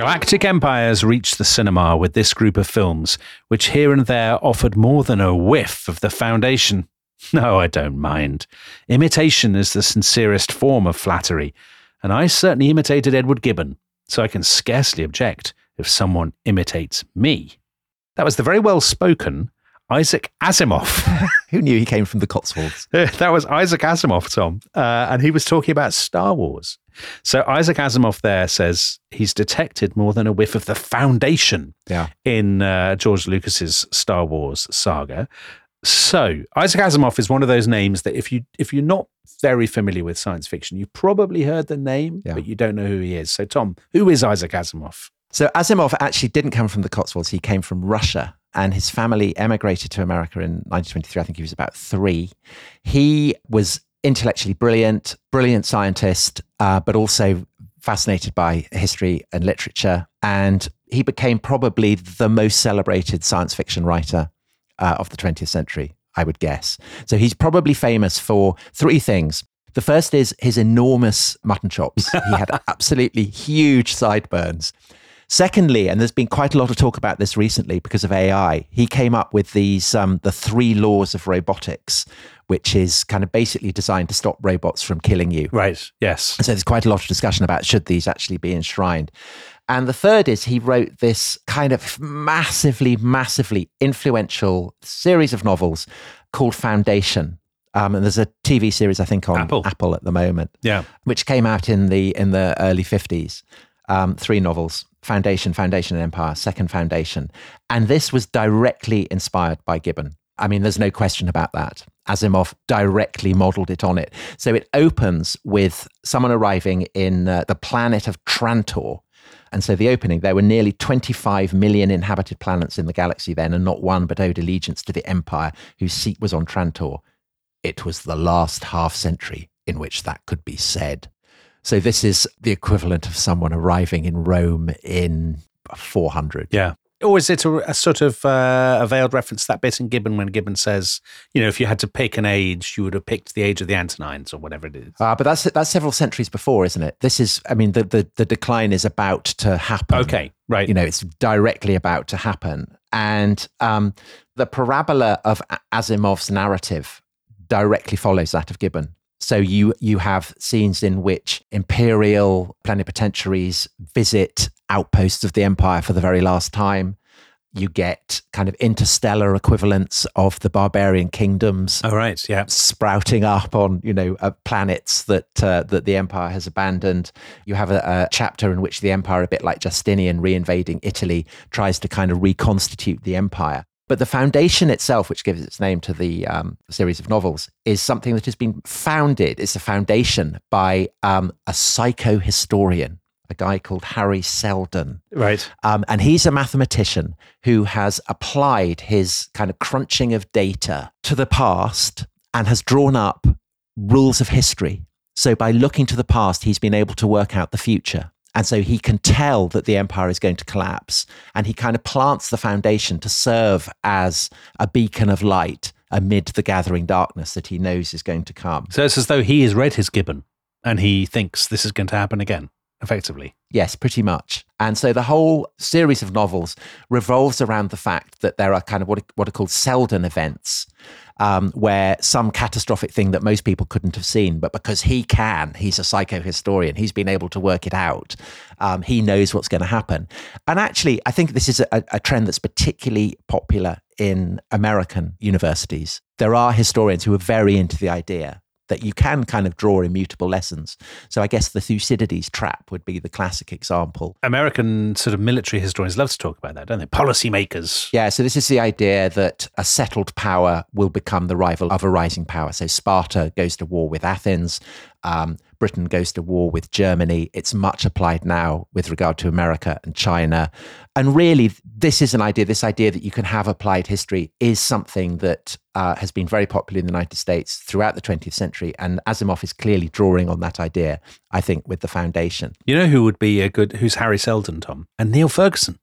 Galactic Empires reached the cinema with this group of films, which here and there offered more than a whiff of the foundation. No, I don't mind. Imitation is the sincerest form of flattery, and I certainly imitated Edward Gibbon, so I can scarcely object if someone imitates me. That was the very well spoken Isaac Asimov. Who knew he came from the Cotswolds? that was Isaac Asimov, Tom, uh, and he was talking about Star Wars. So Isaac Asimov there says he's detected more than a whiff of the foundation Yeah. in uh, George Lucas's Star Wars saga. So Isaac Asimov is one of those names that if you if you're not very familiar with science fiction, you've probably heard the name, Yeah. but you don't know who he is. So Tom, who is Isaac Asimov? So Asimov actually didn't come from the Cotswolds. He came from Russia and his family emigrated to America in 1923. I think he was about three. He was intellectually brilliant, brilliant scientist, uh, but also fascinated by history and literature. And he became probably the most celebrated science fiction writer uh, of the 20th century, I would guess. So he's probably famous for three things. The first is his enormous mutton chops. he had absolutely huge sideburns. Secondly, and there's been quite a lot of talk about this recently because of AI, he came up with these um, the three laws of robotics, which is kind of basically designed to stop robots from killing you. Right. Yes. So there's quite a lot of discussion about should these actually be enshrined. And the third is he wrote this kind of massively, massively influential series of novels called Foundation. Um, and there's a TV series I think on Apple. Apple at the moment, Yeah. which came out in the in the early 50s. Um, three novels: Foundation, Foundation, and Empire. Second Foundation, and this was directly inspired by Gibbon. I mean, there's no question about that. Asimov directly modeled it on it. So it opens with someone arriving in uh, the planet of Trantor. And so the opening, there were nearly 25 million inhabited planets in the galaxy then, and not one but owed allegiance to the Empire, whose seat was on Trantor. It was the last half century in which that could be said. So this is the equivalent of someone arriving in Rome in 400. Yeah. Or is it a, a sort of uh, a veiled reference to that bit in Gibbon when Gibbon says, you know, if you had to pick an age, you would have picked the age of the Antonines or whatever it is? Uh, but that's that's several centuries before, isn't it? This is, I mean, the, the the decline is about to happen. Okay, right. You know, it's directly about to happen, and um, the parabola of Asimov's narrative directly follows that of Gibbon. So you you have scenes in which imperial plenipotentiaries visit outposts of the empire for the very last time. You get kind of interstellar equivalents of the barbarian kingdoms All right. Yeah. sprouting up on you know uh, planets that uh, that the empire has abandoned. You have a, a chapter in which the empire, a bit like Justinian reinvading Italy, tries to kind of reconstitute the empire. But the foundation itself, which gives its name to the um, series of novels, is something that has been founded. It's a foundation by um, a psychohistorian, a guy called Hari Seldon. Right. Um, and he's a mathematician who has applied his kind of crunching of data to the past and has drawn up rules of history. So by looking to the past, he's been able to work out the future. And so he can tell that the empire is going to collapse. And he kind of plants the foundation to serve as a beacon of light amid the gathering darkness that he knows is going to come. So it's as though he has read his Gibbon and he thinks this is going to happen again, effectively. Yes, pretty much. And so the whole series of novels revolves around the fact that there are kind of what, what are called Seldon events, um, where some catastrophic thing that most people couldn't have seen, but because he can, he's a psychohistorian, he's been able to work it out. Um, he knows what's going to happen. And actually, I think this is a, a trend that's particularly popular in American universities. There are historians who are very into the idea that you can kind of draw immutable lessons. So I guess the Thucydides trap would be the classic example. American sort of military historians love to talk about that, don't they? Policymakers. Yeah, so this is the idea that a settled power will become the rival of a rising power. So Sparta goes to war with Athens, um, Britain goes to war with Germany. It's much applied now with regard to America and China. And really, this is an idea, this idea that you can have applied history is something that uh, has been very popular in the United States throughout the 20th century. And Asimov is clearly drawing on that idea, I think, with the foundation. You know who would be a good, who's Hari Seldon, Tom? And Niall Ferguson.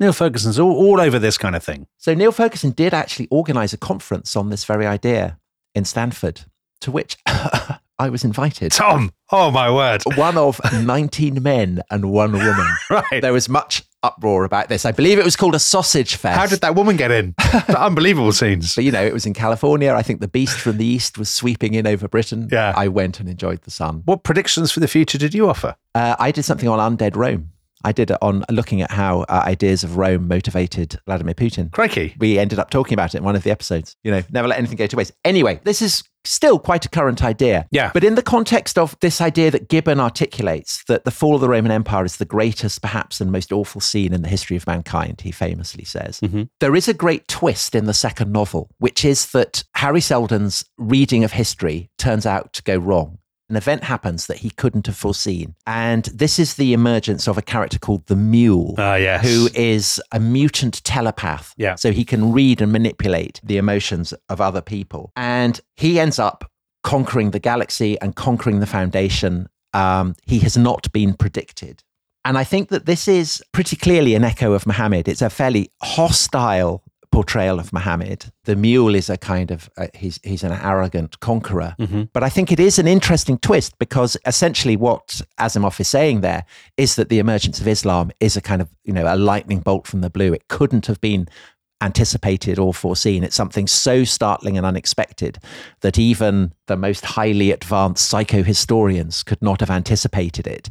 Niall Ferguson's all, all over this kind of thing. So Niall Ferguson did actually organize a conference on this very idea in Stanford, to which I was invited. Tom, oh my word. One of 19 men and one woman. Right. There was much uproar about this. I believe it was called a sausage fest. How did that woman get in? The Unbelievable scenes. But you know, it was in California. I think the beast from the east was sweeping in over Britain. Yeah. I went and enjoyed the sun. What predictions for the future did you offer? Uh, I did something on undead Rome. I did it on looking at how uh, ideas of Rome motivated Vladimir Putin. Crikey. We ended up talking about it in one of the episodes. You know, never let anything go to waste. Anyway, this is still quite a current idea. Yeah. But in the context of this idea that Gibbon articulates that the fall of the Roman Empire is the greatest, perhaps, and most awful scene in the history of mankind, he famously says, there is a great twist in the second novel, which is that Hari Seldon's reading of history turns out to go wrong. An event happens that he couldn't have foreseen. And this is the emergence of a character called the Mule, Ah, yes. who is a mutant telepath. Yeah. So he can read and manipulate the emotions of other people. And he ends up conquering the galaxy and conquering the Foundation. Um, he has not been predicted. And I think that this is pretty clearly an echo of Muhammad. It's a fairly hostile portrayal of Muhammad. The mule is a kind of uh, he's he's an arrogant conqueror. But I think it is an interesting twist because essentially what Asimov is saying there is that the emergence of Islam is a kind of you know a lightning bolt from the blue. It couldn't have been anticipated or foreseen. It's something so startling and unexpected that even the most highly advanced psychohistorians could not have anticipated it.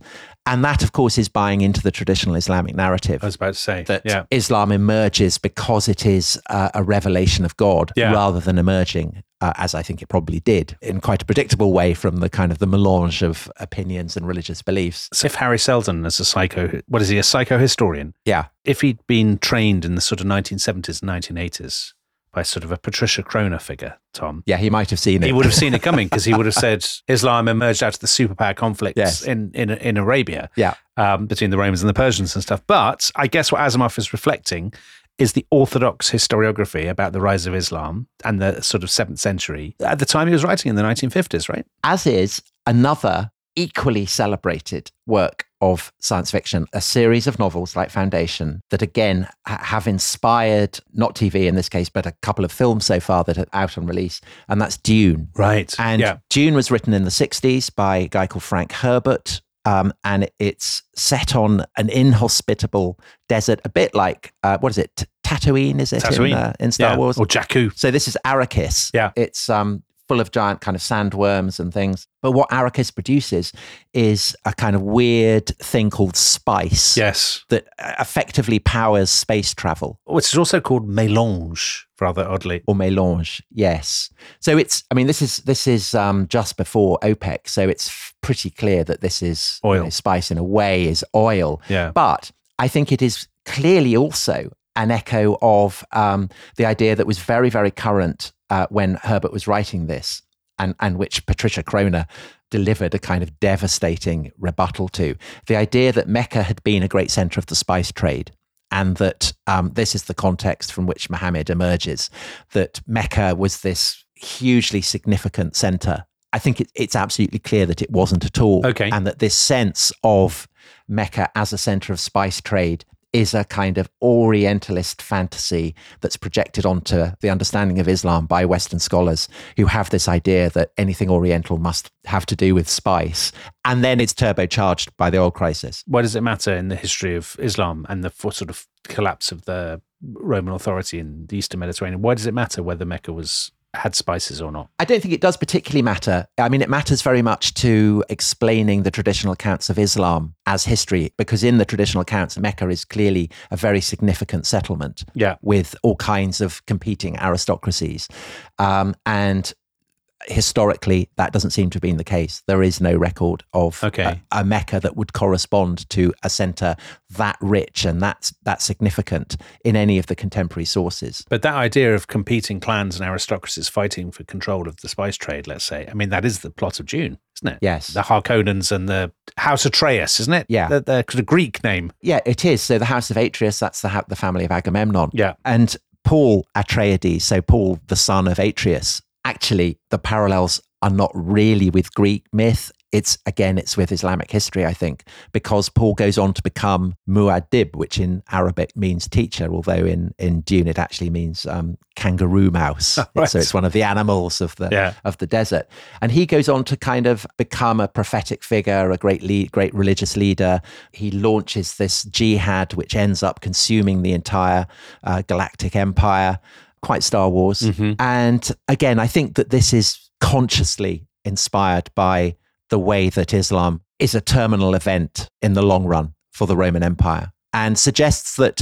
And that, of course, is buying into the traditional Islamic narrative I was about to say. that yeah. Islam emerges because it is uh, a revelation of God Yeah. rather than emerging, uh, as I think it probably did, in quite a predictable way from the kind of the melange of opinions and religious beliefs. So if Hari Seldon, is a psycho, what is he, a psychohistorian? Yeah. If he'd been trained in the sort of 1970s and 1980s by sort of a Patricia Crone figure, Tom, Yeah, he might have seen it. he would have seen it coming because he would have said Islam emerged out of the superpower conflicts Yes. in, in in Arabia Yeah. um, between the Romans and the Persians and stuff. But I guess what Asimov is reflecting is the orthodox historiography about the rise of Islam and the sort of seventh century at the time he was writing in the 1950s, right? as is another equally celebrated work of science fiction, a series of novels like Foundation that again ha- have inspired not TV in this case, but a couple of films so far that are out on release, and that's Dune. Right. And yeah. Dune was written in the 60s by a guy called Frank Herbert. Um, and it's set on an inhospitable desert, a bit like, uh, what is it? Tatooine, is it? In, uh, in Star Yeah. Wars? Or Jakku. So this is Arrakis. Yeah. It's um, full of giant kind of sandworms and things. But what Arrakis produces is a kind of weird thing called spice Yes. that effectively powers space travel Which is also called mélange, rather oddly. or mélange. Yes. So it's, I mean, this is, this is um, just before OPEC. So it's f- pretty clear that this is you Oil. know, spice in a way is oil. Yeah. But I think it is clearly also an echo of um, the idea that was very, very current uh, when Herbert was writing this, and, and which Patricia Crone delivered a kind of devastating rebuttal to. The idea that Mecca had been a great center of the spice trade. And that um, this is the context from which Muhammad emerges, that Mecca was this hugely significant center. I think it, it's absolutely clear that it wasn't at all. Okay. And that this sense of Mecca as a center of spice trade is a kind of Orientalist fantasy that's projected onto the understanding of Islam by Western scholars who have this idea that anything Oriental must have to do with spice. And then it's turbocharged by the oil crisis. Why does it matter in the history of Islam and the sort of collapse of the Roman authority in the Eastern Mediterranean? Why does it matter whether Mecca was had spices or not? I don't think it does particularly matter. I mean, it matters very much to explaining the traditional accounts of Islam as history, because in the traditional accounts, Mecca is clearly a very significant settlement Yeah. with all kinds of competing aristocracies. Um, and historically, that doesn't seem to have been the case. There is no record of Okay. a, a Mecca that would correspond to a center that rich and that, that significant in any of the contemporary sources. But that idea of competing clans and aristocracies fighting for control of the spice trade, let's say, I mean, that is the plot of Dune, isn't it? Yes. The Harkonnens and the House Atreus, isn't it? Yeah. The, the, the Greek name. Yeah, it is. So the House of Atreus, that's the, ha- the family of Agamemnon. Yeah. And Paul Atreides, so Paul, the son of Atreus, actually, the parallels are not really with Greek myth. It's again, it's with Islamic history, I think, because Paul goes on to become Muad'Dib, which in Arabic means teacher, although in, in Dune it actually means um, kangaroo mouse. Right. So it's one of the animals of the Yeah. of the desert. And he goes on to kind of become a prophetic figure, a great lead, great religious leader. He launches this jihad, which ends up consuming the entire uh, galactic empire. Quite Star Wars. Mm-hmm. And again, I think that this is consciously inspired by the way that Islam is a terminal event in the long run for the Roman Empire and suggests that,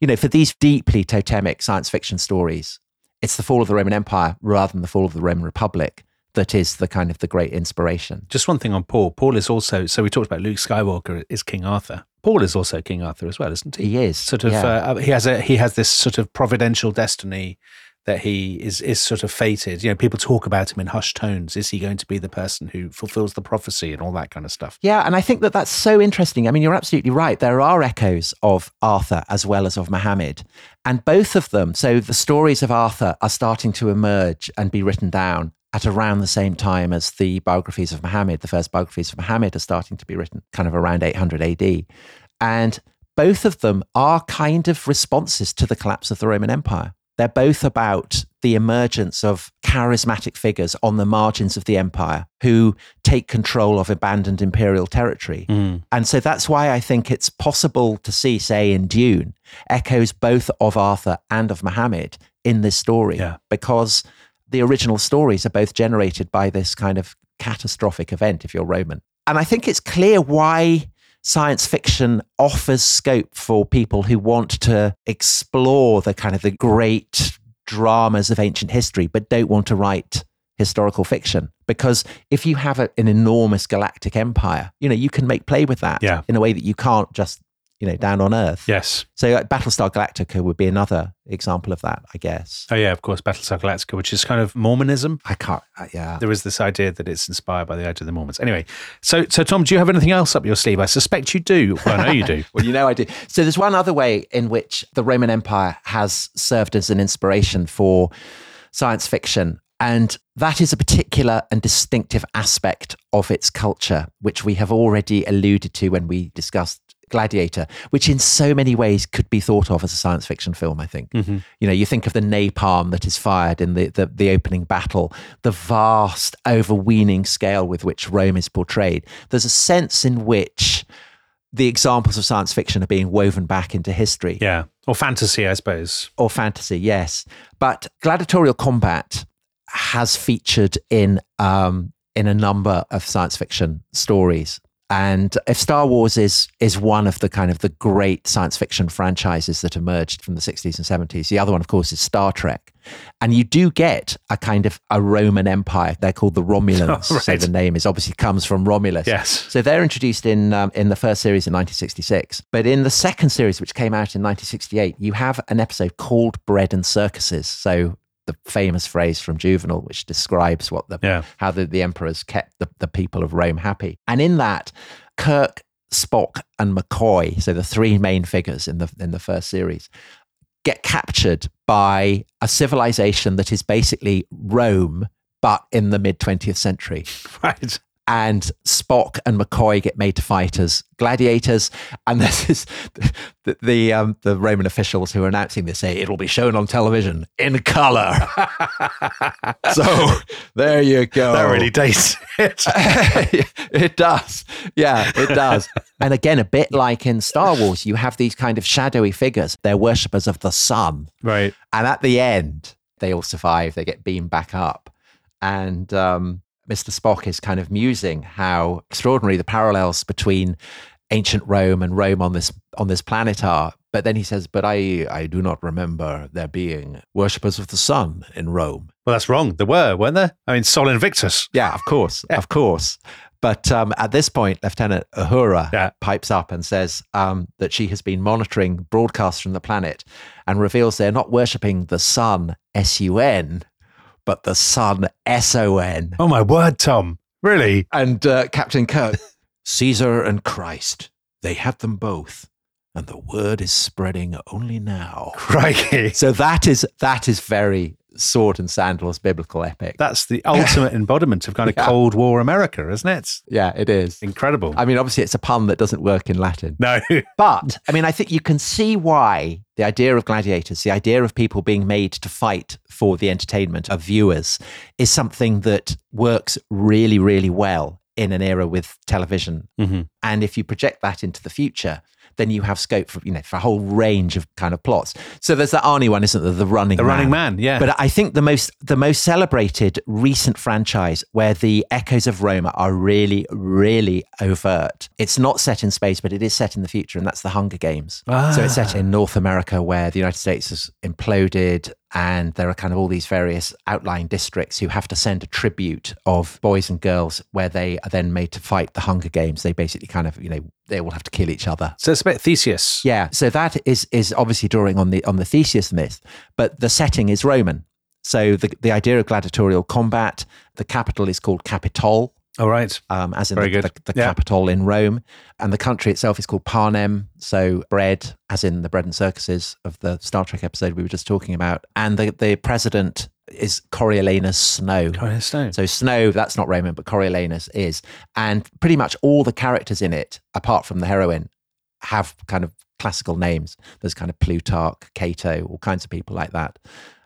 you know, for these deeply totemic science fiction stories, it's the fall of the Roman Empire rather than the fall of the Roman Republic that is the kind of the great inspiration. Just one thing on Paul. Paul is also, so we talked about Luke Skywalker is King Arthur. Paul is also King Arthur as well, isn't he? He is Sort of, yeah. uh, he has a he has this sort of providential destiny that he is is sort of fated. You know, people talk about him in hushed tones. Is he going to be the person who fulfills the prophecy and all that kind of stuff? Yeah, and I think that that's so interesting. I mean, you're absolutely right. There are echoes of Arthur as well as of Muhammad, and both of them. So the stories of Arthur are starting to emerge and be written down at around the same time as the biographies of Muhammad. The first biographies of Muhammad are starting to be written kind of around 800 AD, and both of them are kind of responses to the collapse of the Roman Empire. They're both about the emergence of charismatic figures on the margins of the empire who take control of abandoned imperial territory. Mm. And so that's why I think it's possible to see, say, in Dune, echoes both of Arthur and of Muhammad in this story, Yeah. because the original stories are both generated by this kind of catastrophic event, if you're Roman. And I think it's clear why science fiction offers scope for people who want to explore the kind of the great dramas of ancient history, but don't want to write historical fiction. Because if you have a, an enormous galactic empire, you know, you can make play with that Yeah. in a way that you can't just, you know, down on Earth. Yes. So like, Battlestar Galactica would be another example of that, I guess. Oh yeah, of course, Battlestar Galactica, which is kind of Mormonism. I can't, uh, yeah. There is this idea that it's inspired by the idea of the Mormons. Anyway, so so Tom, do you have anything else up your sleeve? I suspect you do. Well, I know you do. well, you know I do. So there's one other way in which the Roman Empire has served as an inspiration for science fiction. And that is a particular and distinctive aspect of its culture, which we have already alluded to when we discussed Gladiator, which in so many ways could be thought of as a science fiction film, I think. You know, you think of the napalm that is fired in the, the, the opening battle, the vast, overweening scale with which Rome is portrayed. There's a sense in which the examples of science fiction are being woven back into history Yeah, or fantasy, I suppose. or fantasy, yes. But gladiatorial combat has featured in um, in a number of science fiction stories. And if Star Wars is is one of the kind of the great science fiction franchises that emerged from the 60s and 70s, the other one, of course, is Star Trek. And you do get a kind of a Roman Empire. They're called the Romulans. Oh, So the name is obviously comes from Romulus. Yes. So they're introduced in um, in the first series in 1966, but in the second series, which came out in 1968, you have an episode called "Bread and Circuses." So the famous phrase from Juvenal, which describes what the Yeah. how the, the emperors kept the, the people of Rome happy, and in that, Kirk, Spock, and McCoy, so the three main figures in the in the first series, get captured by a civilization that is basically Rome, but in the mid 20th century Right. And Spock and McCoy get made to fight as gladiators. And this is the the, um, the Roman officials who are announcing this say it'll be shown on television in color. so there you go. That really dates it. it does. Yeah, it does. and again, a bit like in Star Wars, you have these kind of shadowy figures. They're worshippers of the sun. right. And at the end, they all survive. They get beamed back up. And um, Mr. Spock is kind of musing how extraordinary the parallels between ancient Rome and Rome on this on this planet are. But then he says, "But I I do not remember there being worshippers of the sun in Rome." Well, that's wrong. There were, weren't there? I mean, Sol Invictus. Yeah, of course, of course. But um, at this point, Lieutenant Uhura Yeah. pipes up and says um, that she has been monitoring broadcasts from the planet and reveals they're not worshipping the sun, S U N, but the sun, S O N. Oh my word, Tom. Really? And uh, Captain Kirk, Caesar and Christ, they have them both. And the word is spreading only now. Crikey. So that is that is very sword and sandals biblical epic. That's the ultimate embodiment of kind of Yeah. Cold War America, isn't it? yeah, it is. Incredible. I mean, obviously, it's a pun that doesn't work in Latin. no. But I mean, I think you can see why the idea of gladiators, the idea of people being made to fight for the entertainment of viewers, is something that works really, really well in an era with television. Mhm. And if you project that into the future, then you have scope for you know for a whole range of kind of plots. So there's that Arnie one, isn't there? The running The man. Running Man, yeah. But I think the most the most celebrated recent franchise where the echoes of Roma are really, really overt. It's not set in space, but it is set in the future, and that's the Hunger Games. Ah. So it's set in North America where the United States has imploded and there are kind of all these various outlying districts who have to send a tribute of boys and girls where they are then made to fight the Hunger Games. They basically kind of, you know, they will have to kill each other. so it's a bit Theseus. Yeah, so that is is obviously drawing on the on the Theseus myth, but the setting is Roman. So the, the idea of gladiatorial combat, the capital is called Capitol, All right. um, as in Very the, good. the, the Yeah. capital in Rome. And the country itself is called Panem. So bread, as in the bread and circuses of the Star Trek episode we were just talking about. And the, the president is Coriolanus Snow. Coriolanus Snow. So Snow, that's not Roman, but Coriolanus is. And pretty much all the characters in it, apart from the heroine, have kind of classical names. There's kind of Plutarch, Cato, all kinds of people like that.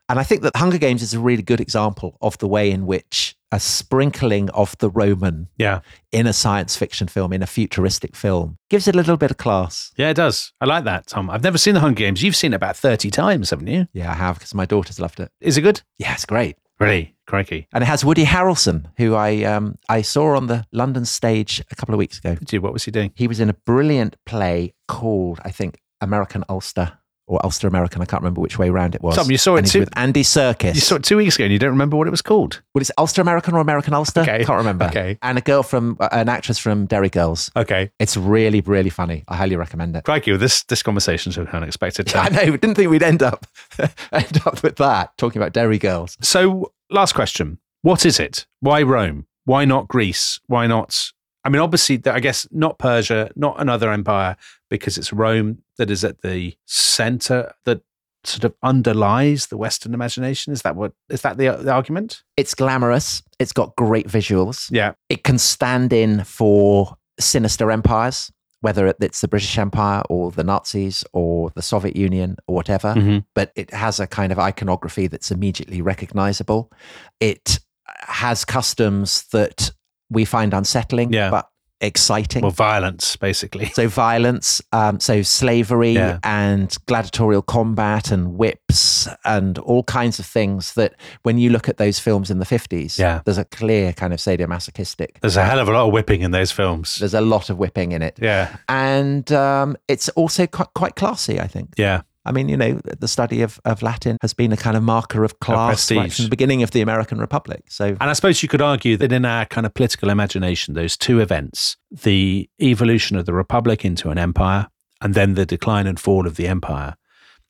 And I think that Hunger Games is a really good example of the way in which a sprinkling of the Roman Yeah. in a science fiction film, in a futuristic film, gives it a little bit of class. Yeah, it does. I like that, Tom. I've never seen the Hunger Games. You've seen it about 30 times, haven't you? Yeah, I have because my daughters loved it. Is it good? Yeah, it's great. Really? Crikey. And it has Woody Harrelson, who I um, I saw on the London stage a couple of weeks ago. Did you? What was he doing? He was in a brilliant play called, I think, American Ulster or Ulster American. I can't remember which way round it was. Tom, you saw it And he's too- with Andy Serkis. You saw it two weeks ago and you don't remember what it was called? Well, it's Ulster American or American Ulster? Okay. I can't remember. Okay. And a girl from, uh, an actress from Derry Girls. Okay. It's really, really funny. I highly recommend it. Crikey, well, this, this conversation's so unexpected. I know. Didn't think we'd end up end up with that talking about Derry Girls. So, last question. What is it? Why Rome? Why not Greece? Why not? I mean, obviously, I guess not Persia, not another empire, because it's Rome that is at the center that sort of underlies the Western imagination. Is that what? Is that the, the argument? It's glamorous. It's got great visuals. Yeah. It can stand in for sinister empires, whether it's the British Empire or the Nazis or the Soviet Union or whatever. Mhm. But it has a kind of iconography that's immediately recognizable. It has customs that we find unsettling, Yeah. but exciting. Well, violence, basically. so violence, um, so slavery Yeah. and gladiatorial combat and whips and all kinds of things that when you look at those films in the 50s, Yeah. there's a clear kind of sadomasochistic. There's a hell of a lot of whipping in those films. There's a lot of whipping in it. Yeah. And um, it's also quite, quite classy, I think. Yeah. I mean, you know, the study of, of Latin has been a kind of marker of class right from the beginning of the American Republic. So And I suppose you could argue that in our kind of political imagination, those two events, the evolution of the republic into an empire and then the decline and fall of the empire,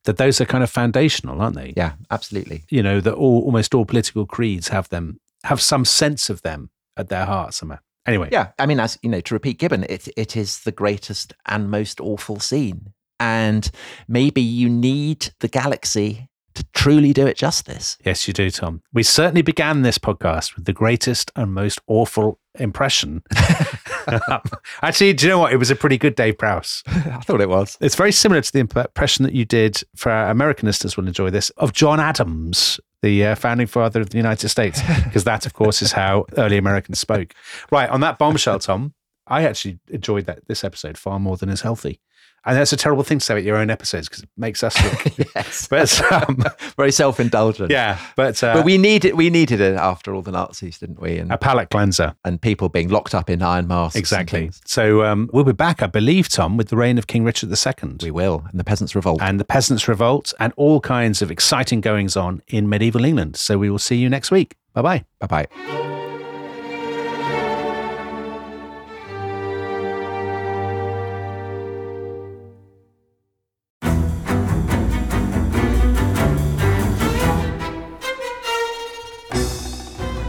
that those are kind of foundational, aren't they? yeah, absolutely. You know, that all almost all political creeds have them have some sense of them at their heart somewhere. Anyway, Yeah, I mean, as you know, to repeat Gibbon, it it is the greatest and most awful scene, and maybe you need the galaxy to truly do it justice. Yes, you do, Tom. We certainly began this podcast with the greatest and most awful impression. Actually, do you know what? It was a pretty good Dave Prowse. I thought it was. It's very similar to the impression that you did for our American listeners will enjoy this of John Adams, the uh, founding father of the United States, because that, of course, is how early Americans spoke. Right on that bombshell, Tom. I actually enjoyed that this episode far more than is healthy, and that's a terrible thing to say about your own episodes because it makes us look. yes, but um, very self-indulgent. yeah, but, uh, but we needed we needed it after all the Nazis, didn't we? And a palate cleanser. and people being locked up in iron masks. Exactly. So um, we'll be back, I believe, Tom, with the reign of King Richard II. We will, and the peasants revolt. and the Peasants' Revolt, and all kinds of exciting goings on in medieval England. So we will see you next week. Bye bye. bye bye.